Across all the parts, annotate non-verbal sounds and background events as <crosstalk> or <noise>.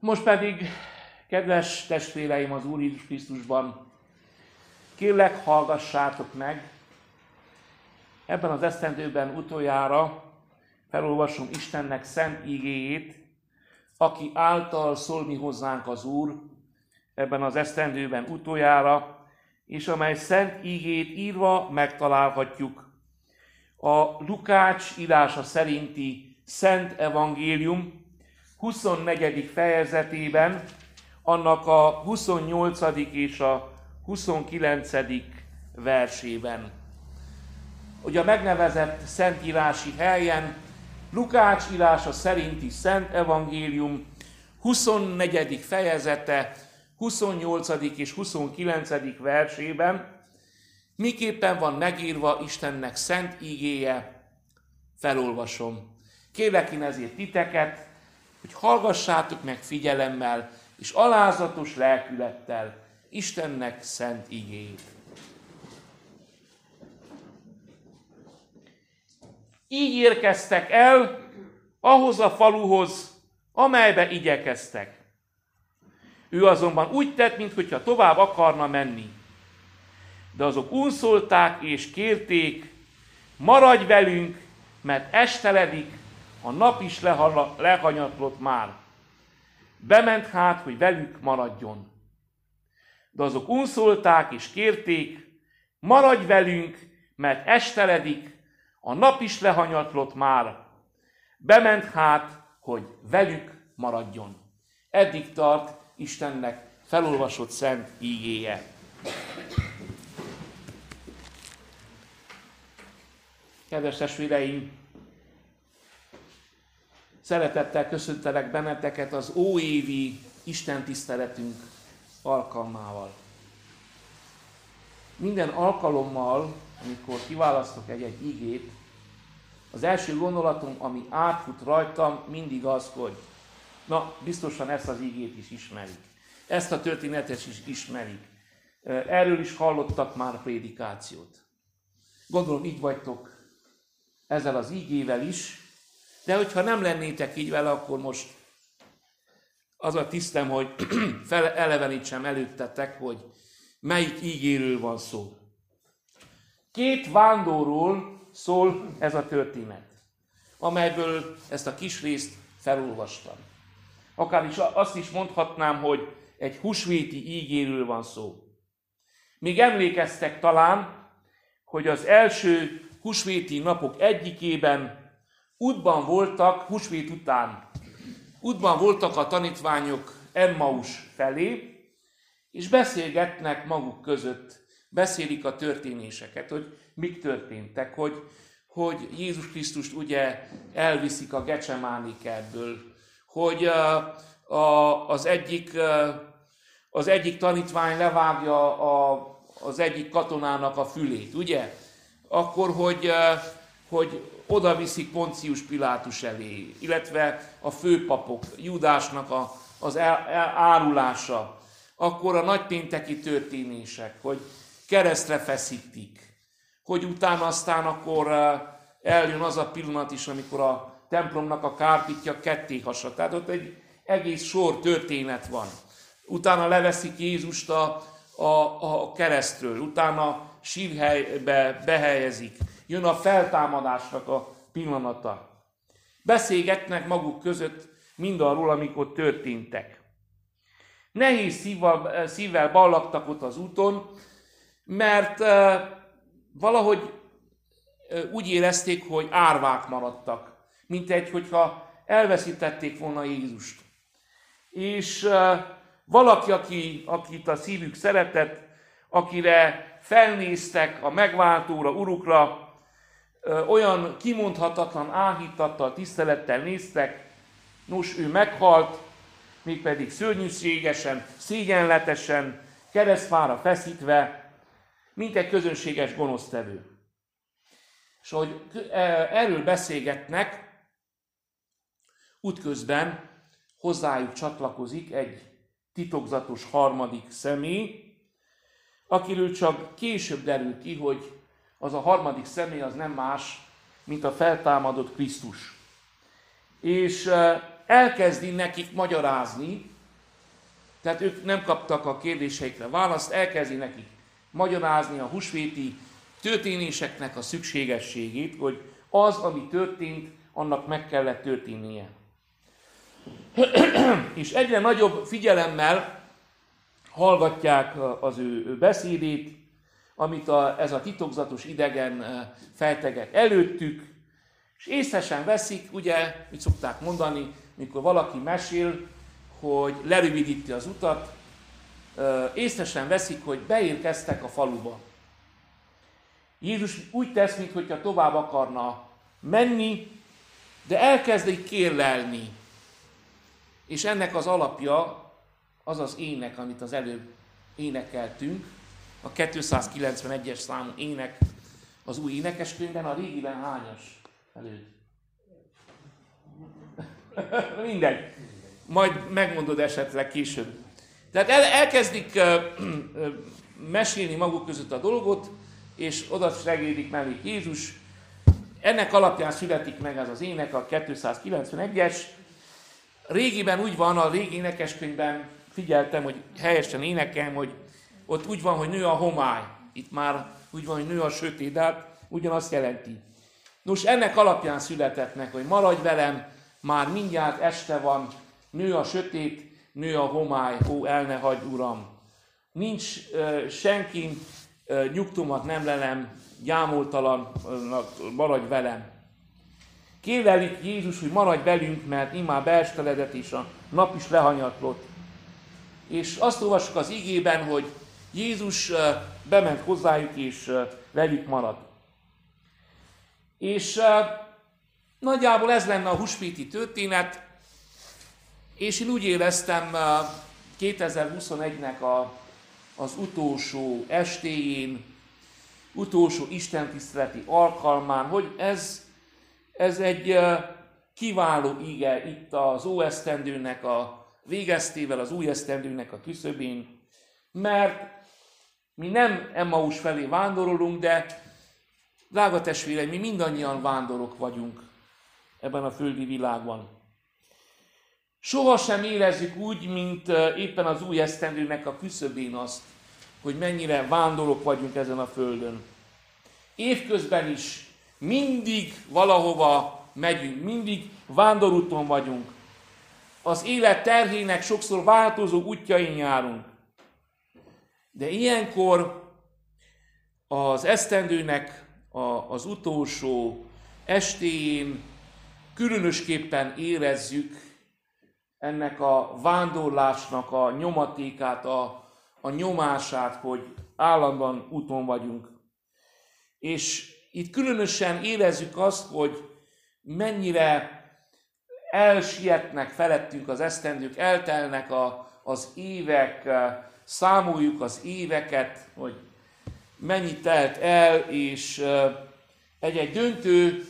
Most pedig, kedves testvéreim az Úr Jézus Krisztusban, kérlek, hallgassátok meg, ebben az esztendőben utoljára felolvasom Istennek szent igéjét, aki által szól mi hozzánk az Úr, ebben az esztendőben utoljára, és amely szent ígét írva megtalálhatjuk. A Lukács írása szerinti Szent Evangélium 24. fejezetében, annak a 28. és a 29. versében. Ugye a megnevezett szentírási helyen Lukács írása szerinti Szent Evangélium 24. fejezete 28. és 29. versében miképpen van megírva Istennek szent ígéje, felolvasom. Kérlek én ezért titeket, hogy hallgassátok meg figyelemmel és alázatos lelkülettel Istennek szent igéjét. Így érkeztek el ahhoz a faluhoz, amelybe igyekeztek. Ő azonban úgy tett, mintha tovább akarna menni. De azok unszolták és kérték, maradj velünk, mert esteledik, a nap is lehanyatlott már. Bement hát, hogy velük maradjon. De azok unszolták és kérték, maradj velünk, mert esteledik, a nap is lehanyatlott már. Bement hát, hogy velük maradjon. Eddig tart Istennek felolvasott szent ígéje. Kedves testvéreim, szeretettel köszöntelek benneteket az óévi Isten tiszteletünk alkalmával. Minden alkalommal, amikor kiválasztok egy-egy igét, az első gondolatom, ami átfut rajtam, mindig az, hogy Na, biztosan ezt az ígét is ismerik. Ezt a történetet is ismerik. Erről is hallottak már prédikációt. Gondolom, így vagytok ezzel az ígével is, de hogyha nem lennétek így vele, akkor most az a tisztem, hogy <clears throat> elevenítsem előttetek, hogy melyik ígéről van szó. Két vándorról szól ez a történet, amelyből ezt a kis részt felolvastam. Akár is azt is mondhatnám, hogy egy husvéti ígéről van szó. Még emlékeztek talán, hogy az első husvéti napok egyikében útban voltak, husvét után, útban voltak a tanítványok Emmaus felé, és beszélgetnek maguk között, beszélik a történéseket, hogy mik történtek, hogy, hogy Jézus Krisztust ugye elviszik a Gecsemáni kertből, hogy a, az, egyik, az egyik tanítvány levágja a, az egyik katonának a fülét, ugye? Akkor, hogy, hogy oda viszik Poncius Pilátus elé, illetve a főpapok, Judásnak a, az el, el, árulása, akkor a nagypénteki történések, hogy keresztre feszítik, hogy utána aztán akkor eljön az a pillanat is, amikor a templomnak a kárpitja ketté hasad. Tehát ott egy egész sor történet van. Utána leveszik Jézust a, a, a keresztről, utána sírhelybe behelyezik. Jön a feltámadásnak a pillanata. Beszélgetnek maguk között mindarról, amikor történtek. Nehéz szívvel, szívvel ballagtak ott az úton, mert valahogy úgy érezték, hogy árvák maradtak mint egy, hogyha elveszítették volna Jézust. És valaki, aki, akit a szívük szeretett, akire felnéztek a megváltóra, urukra, olyan kimondhatatlan áhítattal, tisztelettel néztek, nos, ő meghalt, mégpedig szörnyűségesen, szégyenletesen, keresztfára feszítve, mint egy közönséges gonosztevő. És hogy erről beszélgetnek, Útközben hozzájuk csatlakozik egy titokzatos harmadik személy, akiről csak később derül ki, hogy az a harmadik személy az nem más, mint a feltámadott Krisztus. És elkezdi nekik magyarázni, tehát ők nem kaptak a kérdéseikre választ, elkezdi nekik magyarázni a husvéti történéseknek a szükségességét, hogy az, ami történt, annak meg kellett történnie. <clears throat> és egyre nagyobb figyelemmel hallgatják az ő beszédét, amit a, ez a titokzatos idegen fejteget előttük, és észesen veszik, ugye, mit szokták mondani, mikor valaki mesél, hogy lerövidíti az utat, észesen veszik, hogy beérkeztek a faluba. Jézus úgy tesz, mintha tovább akarna menni, de elkezd kérlelni. És ennek az alapja az az ének, amit az előbb énekeltünk, a 291-es számú ének az új énekeskönyvben, a régiben hányas előtt? <laughs> Mindegy. Majd megmondod esetleg később. Tehát el, elkezdik uh, uh, mesélni maguk között a dolgot, és oda segítik mellé Jézus. Ennek alapján születik meg ez az ének, a 291-es. Régiben úgy van, a régi énekeskönyvben figyeltem, hogy helyesen énekelem, hogy ott úgy van, hogy nő a homály. Itt már úgy van, hogy nő a sötét, de hát ugyanazt jelenti. Nos, ennek alapján született meg, hogy maradj velem, már mindjárt este van, nő a sötét, nő a homály, ó, el ne hagy, Uram. Nincs uh, senki uh, nyugtomat nem lelem, gyámoltalan, maradj velem. Kérelik Jézus, hogy maradj velünk, mert immár beesteledett, és a nap is lehanyatlott. És azt olvassuk az igében, hogy Jézus bement hozzájuk, és velük maradt. És nagyjából ez lenne a húsvéti történet, és én úgy éreztem 2021-nek a, az utolsó estéjén, utolsó istentiszteleti alkalmán, hogy ez, ez egy kiváló ige itt az óesztendőnek a végeztével, az új esztendőnek a küszöbén, mert mi nem Emmaus felé vándorolunk, de drága testvéreim, mi mindannyian vándorok vagyunk ebben a földi világban. Soha sem érezzük úgy, mint éppen az új esztendőnek a küszöbén azt, hogy mennyire vándorok vagyunk ezen a földön. Évközben is mindig valahova megyünk, mindig vándorúton vagyunk. Az élet terhének sokszor változó útjain járunk. De ilyenkor az esztendőnek a, az utolsó estéjén különösképpen érezzük ennek a vándorlásnak a nyomatékát, a, a nyomását, hogy állandóan úton vagyunk. És itt különösen érezzük azt, hogy mennyire elsietnek felettünk az esztendők, eltelnek a, az évek, számoljuk az éveket, hogy mennyi telt el, és egy-egy döntő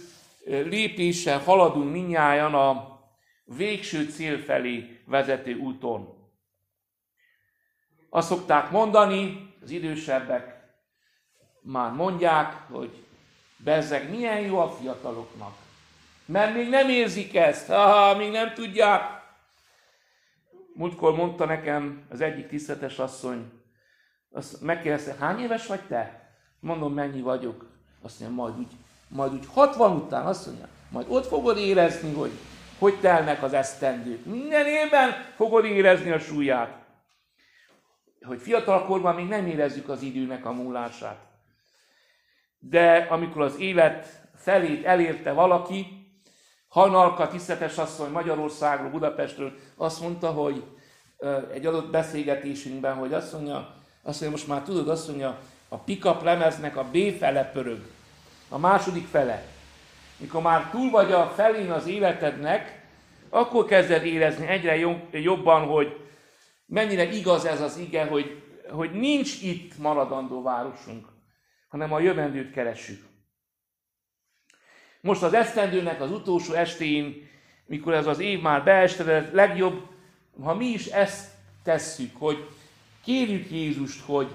lépéssel haladunk minnyáján a végső cél felé vezető úton. Azt szokták mondani, az idősebbek már mondják, hogy bezzeg milyen jó a fiataloknak. Mert még nem érzik ezt, ha még nem tudják, Múltkor mondta nekem az egyik tisztetes asszony, azt megkérdezte, hány éves vagy te? Mondom, mennyi vagyok. Azt mondja, majd úgy, majd úgy 60 után, azt mondja, majd ott fogod érezni, hogy hogy telnek az esztendők. Minden évben fogod érezni a súlyát. Hogy fiatalkorban még nem érezzük az időnek a múlását. De amikor az élet felét elérte valaki, Hanalka, tisztetes asszony Magyarországról, Budapestről azt mondta, hogy egy adott beszélgetésünkben, hogy azt mondja, azt mondja, most már tudod, azt mondja, a pickup lemeznek a B fele pörög, a második fele. Mikor már túl vagy a felén az életednek, akkor kezded érezni egyre jobban, hogy mennyire igaz ez az ige, hogy, hogy nincs itt maradandó városunk, hanem a jövendőt keressük. Most az esztendőnek az utolsó estén, mikor ez az év már beestedett, legjobb, ha mi is ezt tesszük, hogy kérjük Jézust, hogy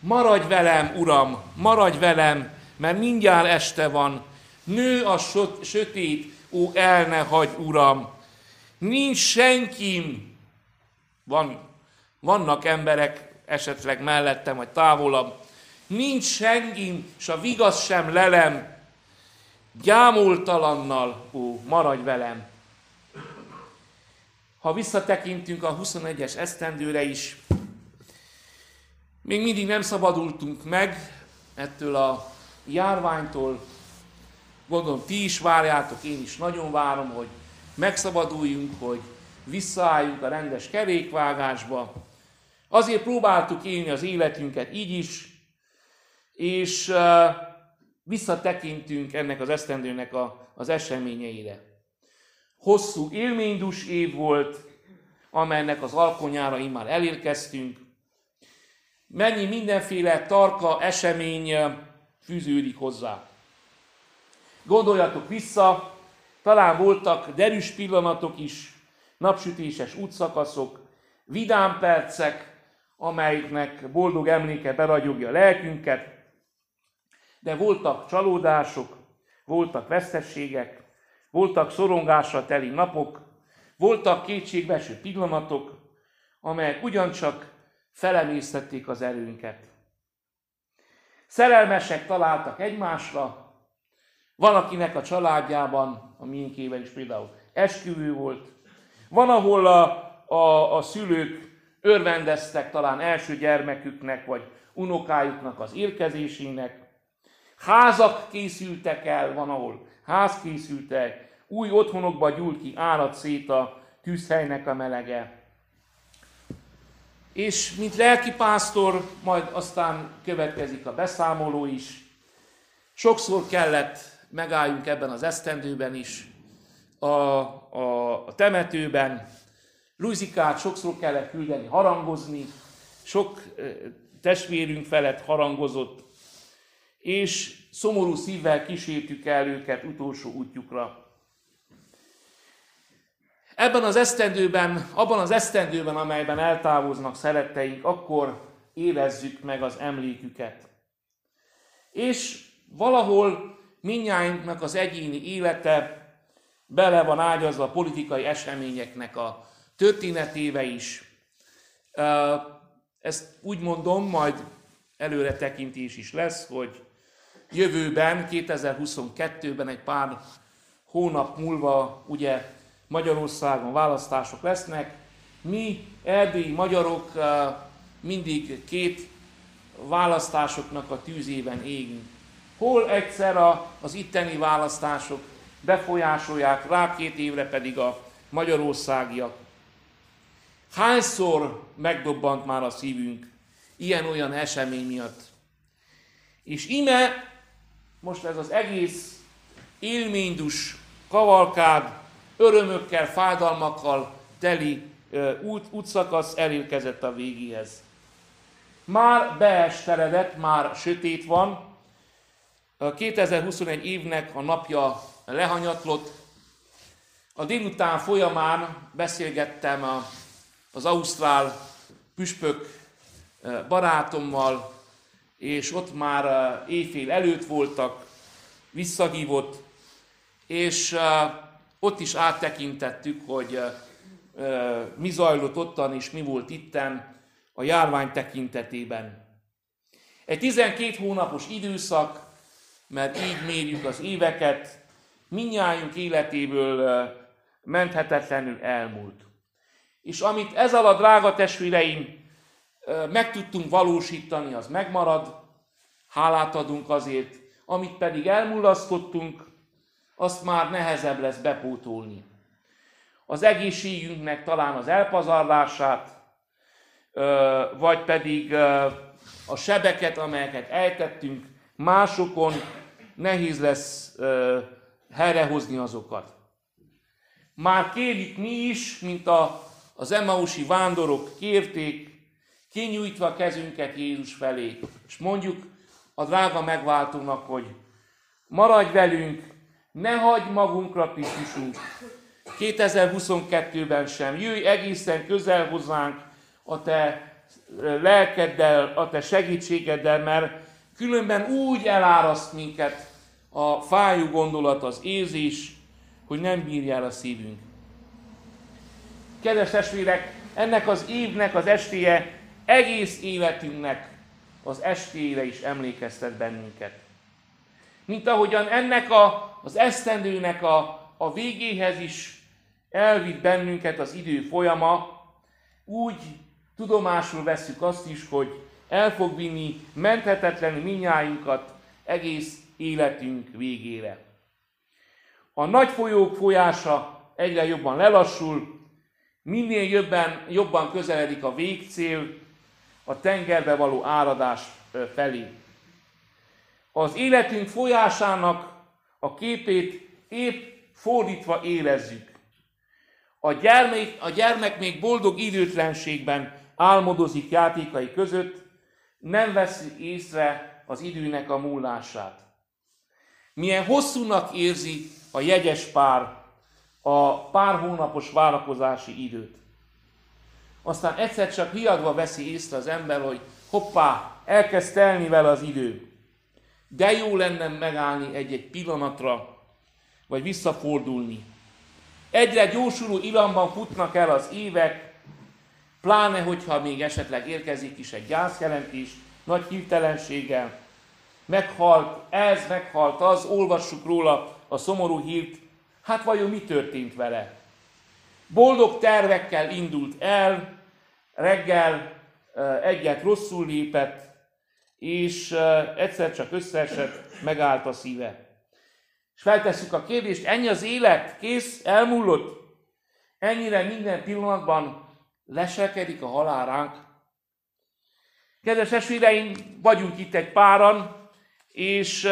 maradj velem, Uram, maradj velem, mert mindjárt este van, nő a sötét, ó, el ne hagy, Uram, Nincs senkim, van, vannak emberek esetleg mellettem, vagy távolabb, nincs senkim, és a vigasz sem lelem, gyámoltalannal, ó, maradj velem. Ha visszatekintünk a 21-es esztendőre is, még mindig nem szabadultunk meg ettől a járványtól. Gondolom, ti is várjátok, én is nagyon várom, hogy megszabaduljunk, hogy visszaálljunk a rendes kerékvágásba. Azért próbáltuk élni az életünket így is, és visszatekintünk ennek az esztendőnek a, az eseményeire. Hosszú élménydus év volt, amelynek az alkonyára immár elérkeztünk. Mennyi mindenféle tarka esemény fűződik hozzá. Gondoljatok vissza, talán voltak derűs pillanatok is, napsütéses útszakaszok, vidám percek, amelynek boldog emléke beragyogja a lelkünket, de voltak csalódások, voltak vesztességek, voltak szorongásra teli napok, voltak kétségbeső pillanatok, amelyek ugyancsak felemésztették az erőnket. Szerelmesek találtak egymásra, van, akinek a családjában, a miénkében is például esküvő volt, van, ahol a, a, a szülők örvendeztek talán első gyermeküknek, vagy unokájuknak az érkezésének, házak készültek el, van, ahol ház készültek, új otthonokba gyúlt ki, állat szét a tűzhelynek a melege. És mint lelkipásztor, majd aztán következik a beszámoló is. Sokszor kellett megálljunk ebben az esztendőben is, a, a, a temetőben. Luzikát sokszor kellett küldeni harangozni, sok testvérünk felett harangozott, és szomorú szívvel kísértük el őket utolsó útjukra. Ebben az esztendőben, abban az esztendőben, amelyben eltávoznak szeretteink, akkor érezzük meg az emléküket. És valahol minnyájunknak az egyéni élete bele van ágyazva a politikai eseményeknek a történetébe is. Ezt úgy mondom, majd előre tekintés is lesz, hogy jövőben, 2022-ben egy pár hónap múlva ugye Magyarországon választások lesznek. Mi, erdélyi magyarok mindig két választásoknak a tűzében égünk. Hol egyszer az itteni választások befolyásolják, rá két évre pedig a magyarországiak. Hányszor megdobbant már a szívünk ilyen-olyan esemény miatt? És ime most ez az egész élménydus kavalkád, örömökkel, fájdalmakkal teli út, útszakasz elérkezett a végéhez. Már beesteredett, már sötét van, a 2021 évnek a napja lehanyatlott. A délután folyamán beszélgettem az ausztrál püspök barátommal, és ott már éjfél előtt voltak, visszahívott, és ott is áttekintettük, hogy mi zajlott ottan, és mi volt itten a járvány tekintetében. Egy 12 hónapos időszak, mert így mérjük az éveket, minnyájunk életéből menthetetlenül elmúlt. És amit ez alatt, drága testvéreim, meg tudtunk valósítani, az megmarad, hálát adunk azért, amit pedig elmulasztottunk, azt már nehezebb lesz bepótolni. Az egészségünknek talán az elpazarlását, vagy pedig a sebeket, amelyeket ejtettünk másokon, nehéz lesz helyrehozni azokat. Már kérjük mi is, mint a, az Emausi vándorok kérték, kinyújtva a kezünket Jézus felé, és mondjuk a drága megváltónak, hogy maradj velünk, ne hagyd magunkra, Krisztusunk, 2022-ben sem, jöjj egészen közel hozzánk a te lelkeddel, a te segítségeddel, mert különben úgy eláraszt minket a fájú gondolat, az érzés, hogy nem bírja el a szívünk. Kedves testvérek, ennek az évnek az estéje egész életünknek az estére is emlékeztet bennünket. Mint ahogyan ennek a, az esztendőnek a, a végéhez is elvitt bennünket az idő folyama, úgy tudomásul veszük azt is, hogy el fog vinni menthetetlen minnyájunkat egész életünk végére. A nagy folyók folyása egyre jobban lelassul, minél jobban, jobban közeledik a végcél, a tengerbe való áradás felé. Az életünk folyásának a képét épp fordítva érezzük. A gyermek, a gyermek még boldog időtlenségben álmodozik játékai között, nem veszi észre az időnek a múlását. Milyen hosszúnak érzi a jegyes pár a pár hónapos várakozási időt. Aztán egyszer csak hiadva veszi észre az ember, hogy hoppá, elkezd telni vele az idő. De jó lenne megállni egy-egy pillanatra, vagy visszafordulni. Egyre gyorsuló iramban futnak el az évek, pláne, hogyha még esetleg érkezik is egy gyászjelentés, nagy hirtelenséggel. Meghalt ez, meghalt az, olvassuk róla a szomorú hírt, hát vajon mi történt vele? Boldog tervekkel indult el, reggel egyet rosszul lépett, és egyszer csak összeesett, megállt a szíve. És feltesszük a kérdést, ennyi az élet, kész, elmúlott. Ennyire minden pillanatban leselkedik a halál ránk. Kedves testvéreim, vagyunk itt egy páran, és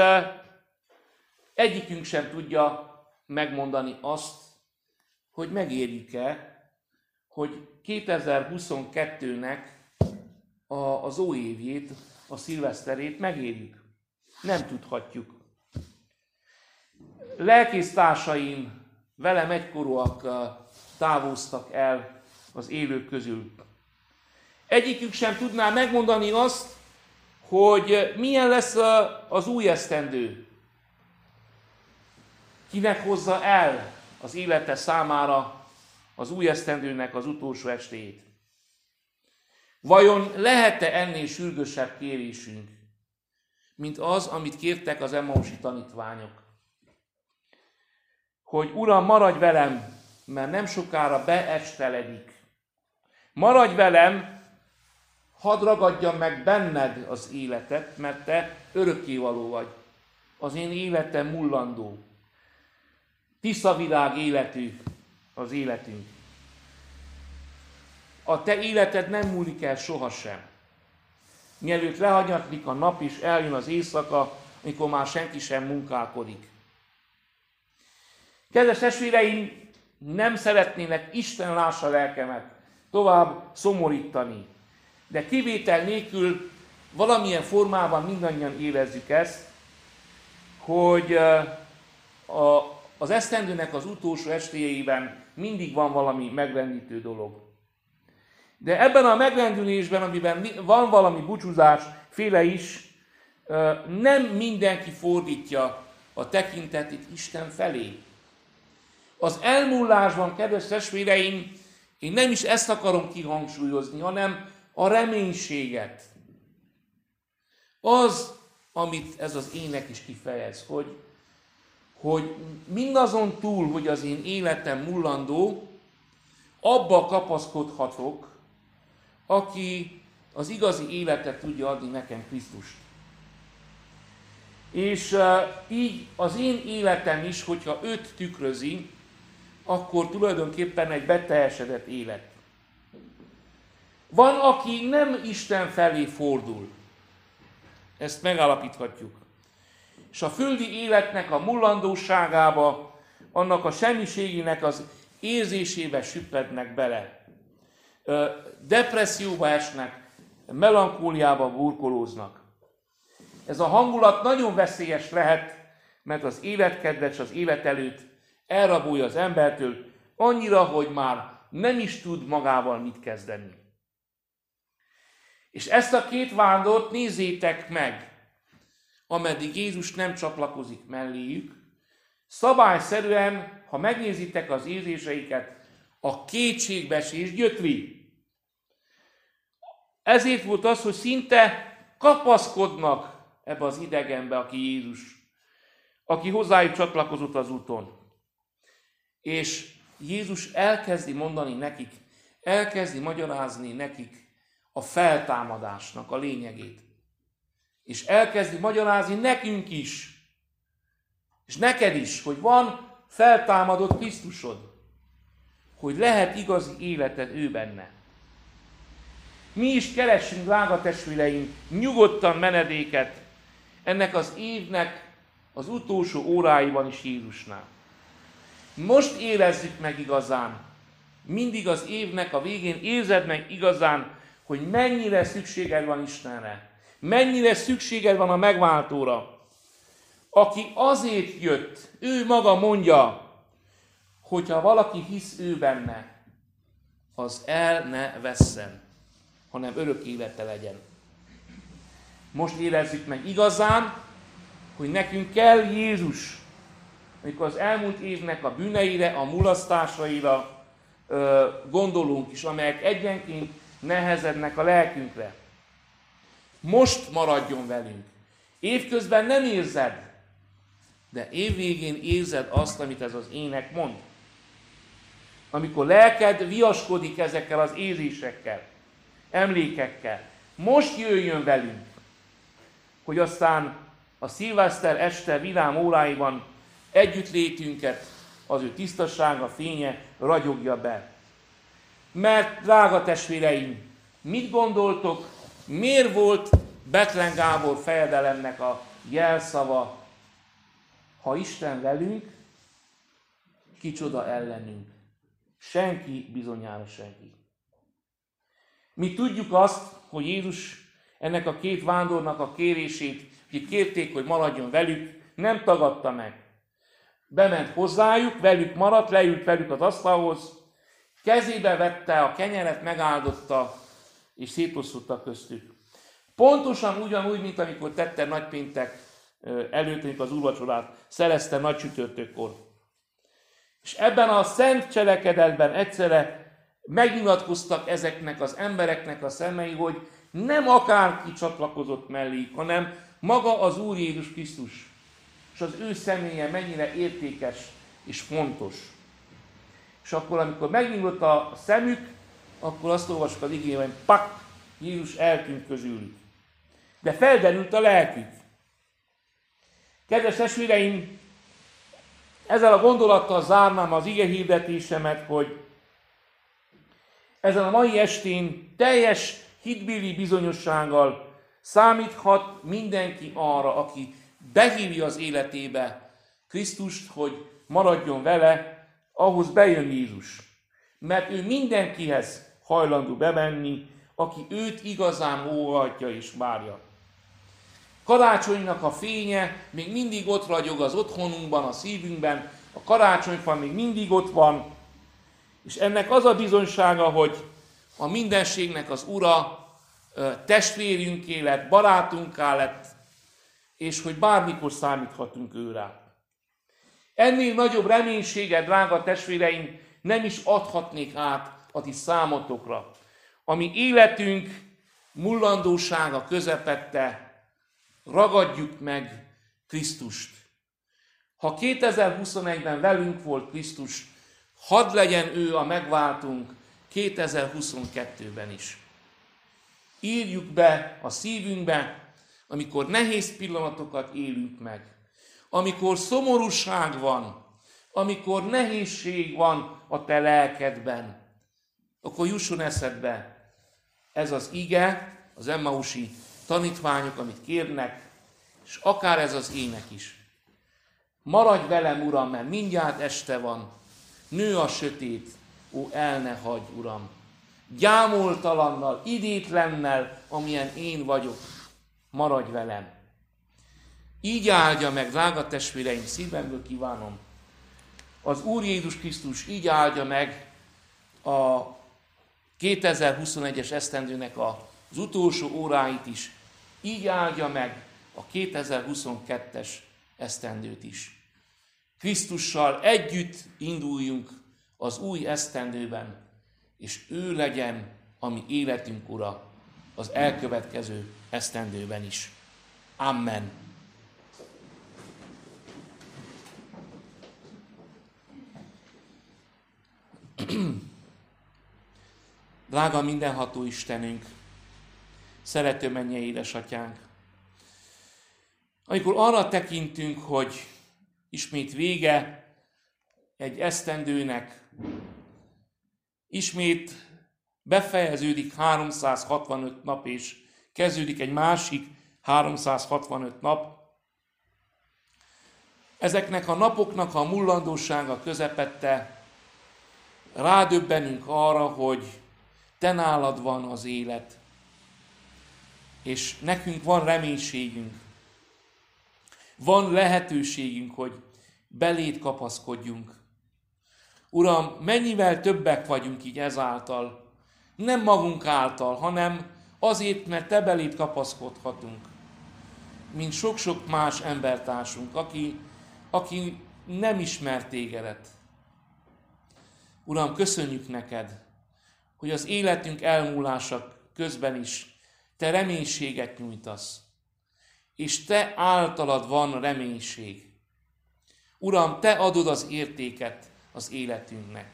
egyikünk sem tudja megmondani azt, hogy megérjük-e, hogy 2022-nek a, az óévjét, a szilveszterét megérjük. Nem tudhatjuk. Lelkésztársaim velem egykorúak távoztak el az élők közül. Egyikük sem tudná megmondani azt, hogy milyen lesz az új esztendő. Kinek hozza el az élete számára az új esztendőnek az utolsó estéjét? Vajon lehet-e ennél sürgősebb kérésünk, mint az, amit kértek az Emmausi tanítványok? Hogy Uram, maradj velem, mert nem sokára beesteledik. Maradj velem, hadd ragadjam meg benned az életet, mert te örökkévaló vagy. Az én életem mullandó. Tiszta világ életű az életünk. A te életed nem múlik el sohasem. Mielőtt lehanyatlik a nap is, eljön az éjszaka, amikor már senki sem munkálkodik. Kedves testvéreim, nem szeretnének Isten lássa lelkemet tovább szomorítani. De kivétel nélkül valamilyen formában mindannyian érezzük ezt, hogy a az esztendőnek az utolsó estéjeiben mindig van valami megrendítő dolog. De ebben a megrendülésben, amiben van valami búcsúzás, féle is, nem mindenki fordítja a tekintetét Isten felé. Az elmúlásban, kedves testvéreim, én nem is ezt akarom kihangsúlyozni, hanem a reménységet. Az, amit ez az ének is kifejez, hogy hogy mindazon túl, hogy az én életem mullandó, abba kapaszkodhatok, aki az igazi életet tudja adni nekem Krisztust. És így az én életem is, hogyha őt tükrözi, akkor tulajdonképpen egy beteljesedett élet. Van, aki nem Isten felé fordul. Ezt megállapíthatjuk és a földi életnek a mullandóságába, annak a semmiségének az érzésébe süppednek bele. Depresszióba esnek, melankóliába burkolóznak. Ez a hangulat nagyon veszélyes lehet, mert az életkedves az élet előtt elrabolja az embertől, annyira, hogy már nem is tud magával mit kezdeni. És ezt a két vándort nézzétek meg, ameddig Jézus nem csatlakozik melléjük, szabályszerűen, ha megnézitek az érzéseiket, a kétségbeesés gyötri. Ezért volt az, hogy szinte kapaszkodnak ebbe az idegenbe, aki Jézus, aki hozzájuk csatlakozott az úton. És Jézus elkezdi mondani nekik, elkezdi magyarázni nekik a feltámadásnak a lényegét. És elkezdi magyarázni nekünk is, és neked is, hogy van feltámadott Krisztusod, hogy lehet igazi életed ő benne. Mi is keressünk, drága testvéreim, nyugodtan menedéket ennek az évnek az utolsó óráiban is Jézusnál. Most érezzük meg igazán, mindig az évnek a végén érzed meg igazán, hogy mennyire szükséged van Istenre. Mennyire szükséged van a megváltóra. Aki azért jött, ő maga mondja, hogyha valaki hisz ő benne, az el ne vesszen, hanem örök élete legyen. Most érezzük meg igazán, hogy nekünk kell Jézus, amikor az elmúlt évnek a bűneire, a mulasztásaira ö, gondolunk is, amelyek egyenként nehezednek a lelkünkre. Most maradjon velünk. Évközben nem érzed, de évvégén érzed azt, amit ez az ének mond. Amikor lelked viaskodik ezekkel az érzésekkel, emlékekkel. Most jöjjön velünk, hogy aztán a szilveszter este vidám óráiban együttlétünket az ő tisztasága, fénye ragyogja be. Mert, drága testvéreim, mit gondoltok, miért volt Betlen Gábor fejedelemnek a jelszava, ha Isten velünk, kicsoda ellenünk. Senki bizonyára senki. Mi tudjuk azt, hogy Jézus ennek a két vándornak a kérését, akik kérték, hogy maradjon velük, nem tagadta meg. Bement hozzájuk, velük maradt, leült velük az asztalhoz, kezébe vette a kenyeret, megáldotta, és szétosztotta köztük. Pontosan ugyanúgy, mint amikor tette nagypéntek előtt, amikor az úrvacsorát szerezte nagy csütörtökkor. És ebben a szent cselekedetben egyszerre megnyilatkoztak ezeknek az embereknek a szemei, hogy nem akárki csatlakozott mellé, hanem maga az Úr Jézus Krisztus. És az ő személye mennyire értékes és fontos. És akkor, amikor megnyílt a szemük, akkor azt olvasok az igényben, pak, Jézus eltűnt közülük. De felderült a lelkük. Kedves testvéreim, ezzel a gondolattal zárnám az ige hirdetésemet, hogy ezen a mai estén teljes hitbéli bizonyossággal számíthat mindenki arra, aki behívja az életébe Krisztust, hogy maradjon vele, ahhoz bejön Jézus. Mert ő mindenkihez hajlandó bemenni, aki őt igazán óhatja és várja. Karácsonynak a fénye még mindig ott ragyog az otthonunkban, a szívünkben, a karácsonyfa még mindig ott van, és ennek az a bizonysága, hogy a mindenségnek az ura testvérünké lett, barátunká lett, és hogy bármikor számíthatunk őre. Ennél nagyobb reménységet, drága testvéreim, nem is adhatnék át a ti számotokra. Ami életünk mullandósága közepette, ragadjuk meg Krisztust. Ha 2021-ben velünk volt Krisztus, hadd legyen ő a megváltunk 2022-ben is. Írjuk be a szívünkbe, amikor nehéz pillanatokat élünk meg amikor szomorúság van, amikor nehézség van a te lelkedben, akkor jusson eszedbe ez az ige, az Emmausi tanítványok, amit kérnek, és akár ez az ének is. Maradj velem, Uram, mert mindjárt este van, nő a sötét, ó, el ne hagy, Uram. Gyámoltalannal, idétlennel, amilyen én vagyok, maradj velem. Így áldja meg, drága testvéreim, szívemből kívánom. Az Úr Jézus Krisztus így áldja meg a 2021-es esztendőnek az utolsó óráit is. Így áldja meg a 2022-es esztendőt is. Krisztussal együtt induljunk az új esztendőben, és ő legyen a mi életünk ura az elkövetkező esztendőben is. Amen. Drága mindenható Istenünk, szerető mennyei édesatyánk, amikor arra tekintünk, hogy ismét vége egy esztendőnek, ismét befejeződik 365 nap, és kezdődik egy másik 365 nap, ezeknek a napoknak a mullandósága közepette rádöbbenünk arra, hogy te nálad van az élet, és nekünk van reménységünk, van lehetőségünk, hogy belét kapaszkodjunk. Uram, mennyivel többek vagyunk így ezáltal, nem magunk által, hanem azért, mert te belét kapaszkodhatunk, mint sok-sok más embertársunk, aki, aki nem ismer tégedet. Uram, köszönjük neked, hogy az életünk elmúlása közben is te reménységet nyújtasz, és te általad van reménység. Uram, te adod az értéket az életünknek.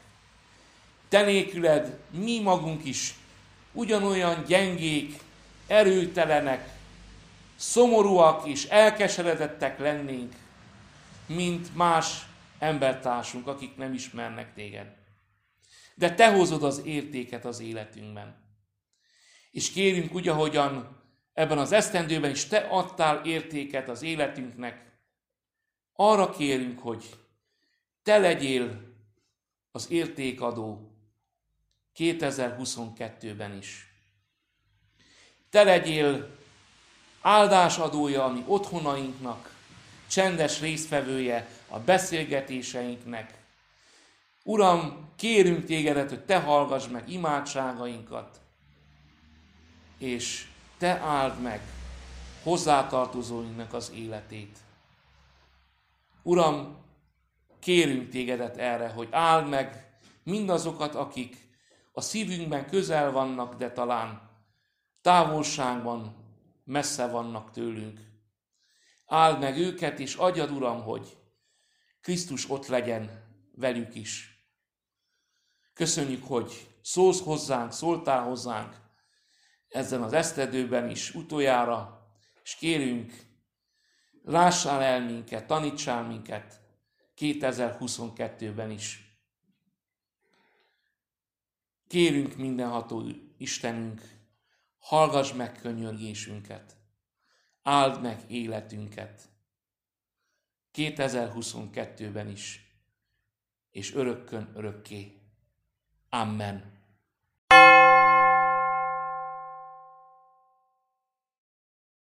Te nélküled mi magunk is ugyanolyan gyengék, erőtelenek, szomorúak és elkeseredettek lennénk, mint más embertársunk, akik nem ismernek téged. De te hozod az értéket az életünkben. És kérünk úgy, ahogyan ebben az esztendőben is te adtál értéket az életünknek, arra kérünk, hogy te legyél az értékadó 2022-ben is. Te legyél áldásadója a mi otthonainknak, csendes résztvevője a beszélgetéseinknek. Uram, kérünk tégedet, hogy te hallgass meg imádságainkat, és te áld meg hozzátartozóinknak az életét. Uram, kérünk tégedet erre, hogy áld meg mindazokat, akik a szívünkben közel vannak, de talán távolságban messze vannak tőlünk. Áld meg őket, és adjad, Uram, hogy Krisztus ott legyen velük is. Köszönjük, hogy szólsz hozzánk, szóltál hozzánk ezen az esztedőben is utoljára, és kérünk, lássál el minket, tanítsál minket 2022-ben is. Kérünk mindenható Istenünk, hallgass meg könyörgésünket, áld meg életünket 2022-ben is, és örökkön örökké. Amen.